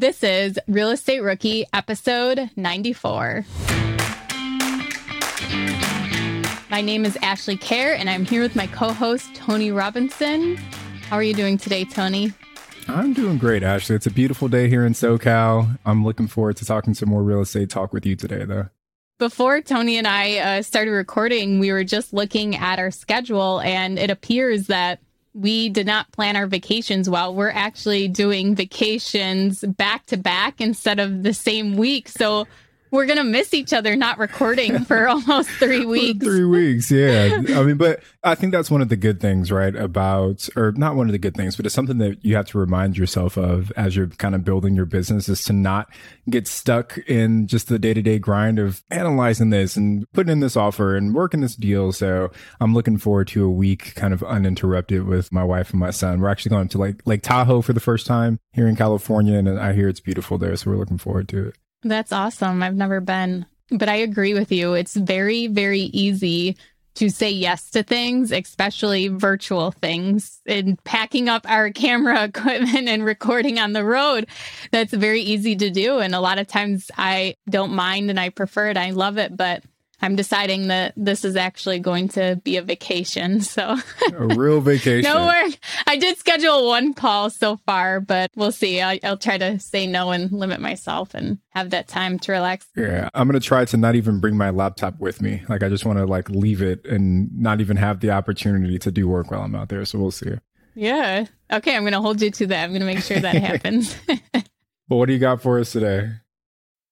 This is Real Estate Rookie, episode 94. My name is Ashley Kehr, and I'm here with my co host, Tony Robinson. How are you doing today, Tony? I'm doing great, Ashley. It's a beautiful day here in SoCal. I'm looking forward to talking some more real estate talk with you today, though. Before Tony and I uh, started recording, we were just looking at our schedule, and it appears that we did not plan our vacations well. We're actually doing vacations back to back instead of the same week. So we're gonna miss each other not recording for almost three weeks. three weeks, yeah. I mean, but I think that's one of the good things, right? About or not one of the good things, but it's something that you have to remind yourself of as you're kind of building your business is to not get stuck in just the day to day grind of analyzing this and putting in this offer and working this deal. So I'm looking forward to a week kind of uninterrupted with my wife and my son. We're actually going to like Lake Tahoe for the first time here in California, and I hear it's beautiful there, so we're looking forward to it. That's awesome. I've never been, but I agree with you. It's very, very easy to say yes to things, especially virtual things and packing up our camera equipment and recording on the road. That's very easy to do. And a lot of times I don't mind and I prefer it. I love it. But I'm deciding that this is actually going to be a vacation. So a real vacation. no work. I did schedule one call so far, but we'll see. I, will try to say no and limit myself and have that time to relax. Yeah, I'm gonna try to not even bring my laptop with me. Like I just want to like leave it and not even have the opportunity to do work while I'm out there. So we'll see. Yeah. Okay, I'm gonna hold you to that. I'm gonna make sure that happens. But what do you got for us today?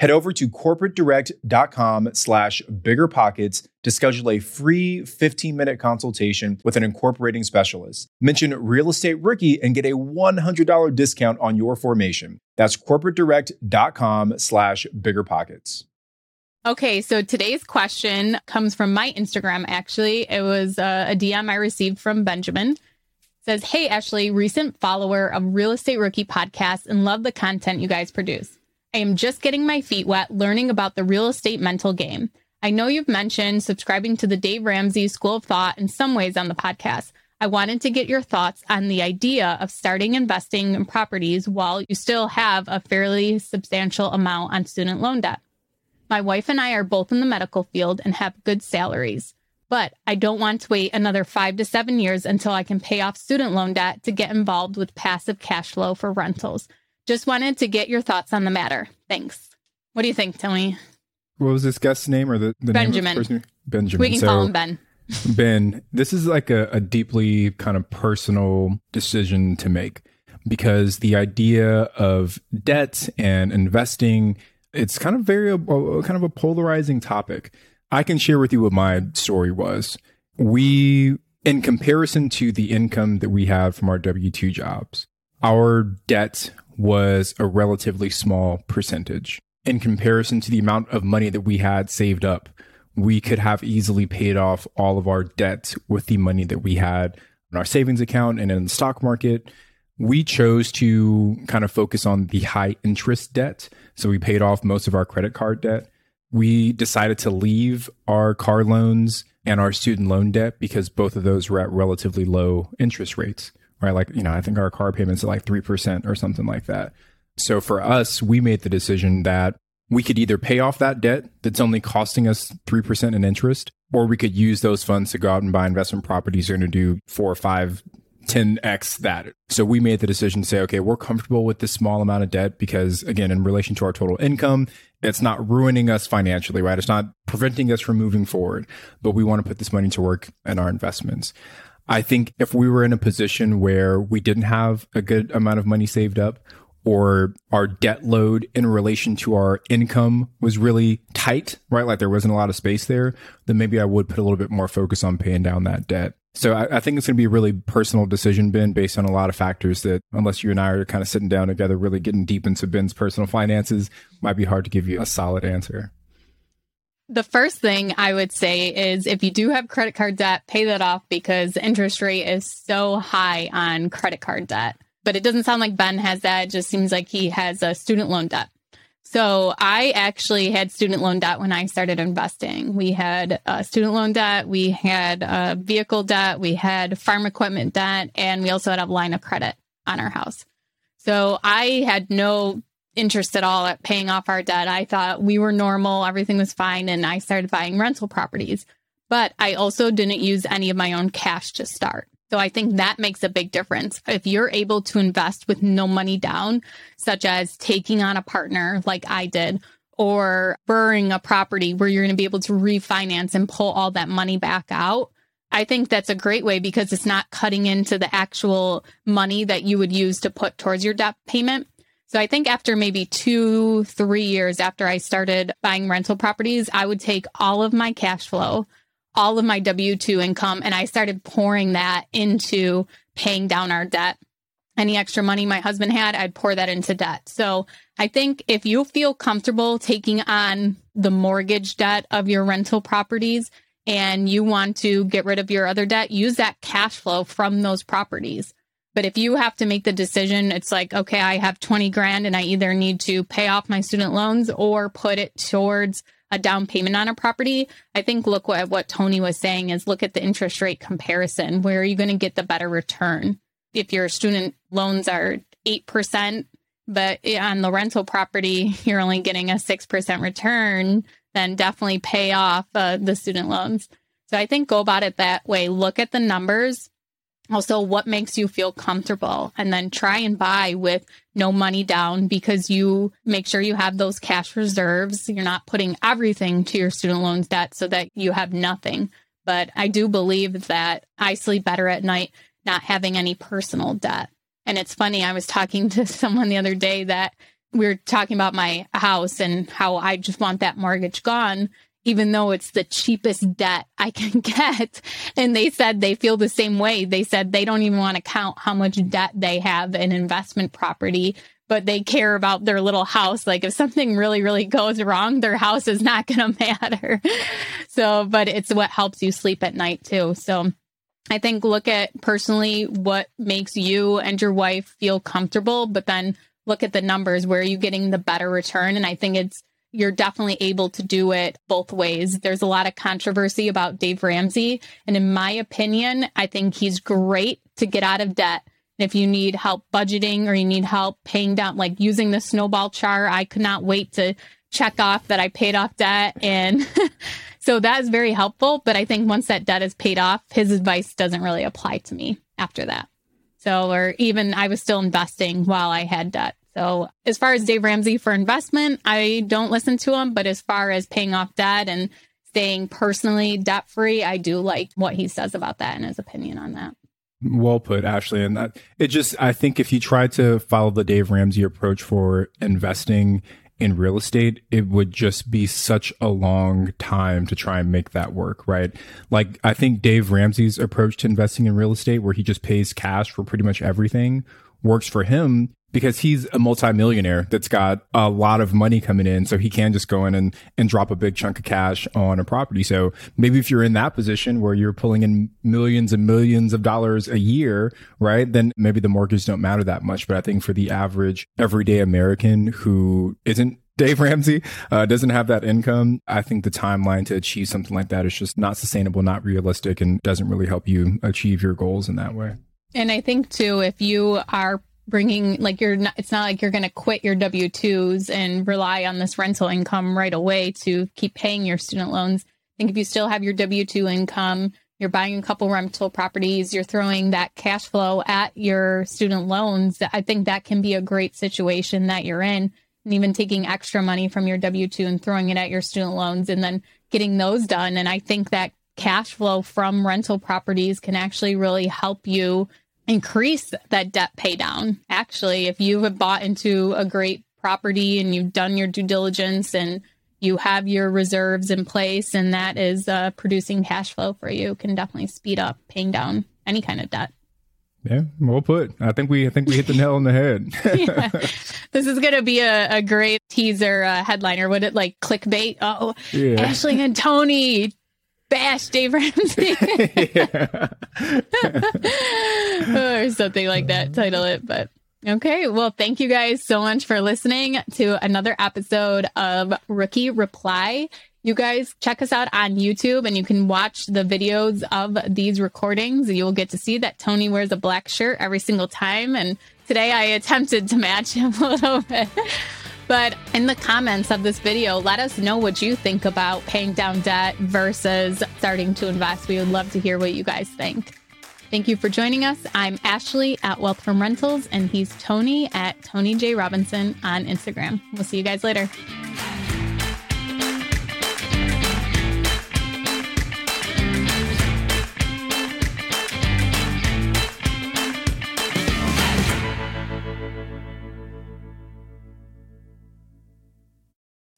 Head over to corporatedirect.com slash biggerpockets to schedule a free 15-minute consultation with an incorporating specialist. Mention Real Estate Rookie and get a $100 discount on your formation. That's corporatedirect.com slash biggerpockets. Okay, so today's question comes from my Instagram, actually. It was uh, a DM I received from Benjamin. It says, Hey, Ashley, recent follower of Real Estate Rookie podcast and love the content you guys produce. I am just getting my feet wet learning about the real estate mental game. I know you've mentioned subscribing to the Dave Ramsey School of Thought in some ways on the podcast. I wanted to get your thoughts on the idea of starting investing in properties while you still have a fairly substantial amount on student loan debt. My wife and I are both in the medical field and have good salaries, but I don't want to wait another five to seven years until I can pay off student loan debt to get involved with passive cash flow for rentals. Just wanted to get your thoughts on the matter. Thanks. What do you think, Tony? What was this guest's name or the, the Benjamin? Benjamin. We can so, call him Ben. ben, this is like a, a deeply kind of personal decision to make because the idea of debt and investing it's kind of very kind of a polarizing topic. I can share with you what my story was. We in comparison to the income that we have from our W2 jobs, our debt was a relatively small percentage. In comparison to the amount of money that we had saved up, we could have easily paid off all of our debt with the money that we had in our savings account and in the stock market. We chose to kind of focus on the high interest debt. So we paid off most of our credit card debt. We decided to leave our car loans and our student loan debt because both of those were at relatively low interest rates right? Like, you know, I think our car payments are like 3% or something like that. So for us, we made the decision that we could either pay off that debt that's only costing us 3% in interest, or we could use those funds to go out and buy investment properties that are going to do four or five 10x that. So we made the decision to say, okay, we're comfortable with this small amount of debt because, again, in relation to our total income, it's not ruining us financially, right? It's not preventing us from moving forward, but we want to put this money to work in our investments. I think if we were in a position where we didn't have a good amount of money saved up or our debt load in relation to our income was really tight, right? Like there wasn't a lot of space there, then maybe I would put a little bit more focus on paying down that debt. So I, I think it's going to be a really personal decision, Ben, based on a lot of factors that unless you and I are kind of sitting down together, really getting deep into Ben's personal finances, might be hard to give you a solid answer. The first thing I would say is if you do have credit card debt, pay that off because interest rate is so high on credit card debt. But it doesn't sound like Ben has that. It just seems like he has a student loan debt. So I actually had student loan debt when I started investing. We had a student loan debt, we had a vehicle debt, we had farm equipment debt, and we also had a line of credit on our house. So I had no interest at all at paying off our debt. I thought we were normal, everything was fine, and I started buying rental properties. But I also didn't use any of my own cash to start. So I think that makes a big difference. If you're able to invest with no money down, such as taking on a partner like I did, or borrowing a property where you're going to be able to refinance and pull all that money back out. I think that's a great way because it's not cutting into the actual money that you would use to put towards your debt payment. So I think after maybe two, three years after I started buying rental properties, I would take all of my cash flow, all of my W 2 income, and I started pouring that into paying down our debt. Any extra money my husband had, I'd pour that into debt. So I think if you feel comfortable taking on the mortgage debt of your rental properties and you want to get rid of your other debt, use that cash flow from those properties. But if you have to make the decision, it's like, okay, I have 20 grand and I either need to pay off my student loans or put it towards a down payment on a property. I think look what, what Tony was saying is look at the interest rate comparison. Where are you going to get the better return? If your student loans are 8%, but on the rental property, you're only getting a 6% return, then definitely pay off uh, the student loans. So I think go about it that way. Look at the numbers also what makes you feel comfortable? And then try and buy with no money down because you make sure you have those cash reserves. You're not putting everything to your student loans debt so that you have nothing. But i do believe that i sleep better at night not having any personal debt. And it's funny i was talking to someone the other day that we were talking about my house and how I just want that mortgage gone, even though it's the cheapest debt I can get. And they said they feel the same way. They said they don't even want to count how much debt they have in investment property, but they care about their little house. Like if something really, really goes wrong, their house is not going to matter. so, but it's what helps you sleep at night too. So, I think look at personally what makes you and your wife feel comfortable, but then look at the numbers. Where are you getting the better return? And I think it's you're definitely able to do it both ways. There's a lot of controversy about Dave Ramsey. And in my opinion, I think he's great to get out of debt. If you need help budgeting or you need help paying down, like using the snowball chart, I could not wait to check off that I paid off debt. And so that is very helpful. But I think once that debt is paid off, his advice doesn't really apply to me after that. So, or even I was still investing while I had debt. So, as far as Dave Ramsey for investment, I don't listen to him. But as far as paying off debt and staying personally debt free, I do like what he says about that and his opinion on that. Well put, Ashley. And that it just, I think if you try to follow the Dave Ramsey approach for investing in real estate, it would just be such a long time to try and make that work, right? Like, I think Dave Ramsey's approach to investing in real estate, where he just pays cash for pretty much everything, works for him because he's a multimillionaire that's got a lot of money coming in. So he can just go in and, and drop a big chunk of cash on a property. So maybe if you're in that position where you're pulling in millions and millions of dollars a year, right? Then maybe the mortgages don't matter that much. But I think for the average everyday American who isn't Dave Ramsey uh, doesn't have that income. I think the timeline to achieve something like that is just not sustainable, not realistic, and doesn't really help you achieve your goals in that way. And I think too, if you are bringing like you're not it's not like you're going to quit your w2s and rely on this rental income right away to keep paying your student loans. I think if you still have your w2 income you're buying a couple rental properties you're throwing that cash flow at your student loans i think that can be a great situation that you're in. And even taking extra money from your w2 and throwing it at your student loans and then getting those done. And i think that cash flow from rental properties can actually really help you increase that debt pay down. Actually, if you have bought into a great property and you've done your due diligence and you have your reserves in place and that is uh, producing cash flow for you, can definitely speed up paying down any kind of debt. Yeah, well put. I think we I think we hit the nail on the head. yeah. This is going to be a, a great teaser uh, headliner. Would it like clickbait? Oh, yeah. Ashley and Tony bash Dave Ramsey or something like that. Title it, but okay. Well, thank you guys so much for listening to another episode of Rookie Reply. You guys check us out on YouTube and you can watch the videos of these recordings. You'll get to see that Tony wears a black shirt every single time. And today I attempted to match him a little bit. But in the comments of this video, let us know what you think about paying down debt versus starting to invest. We would love to hear what you guys think. Thank you for joining us. I'm Ashley at Wealth from Rentals, and he's Tony at Tony J. Robinson on Instagram. We'll see you guys later.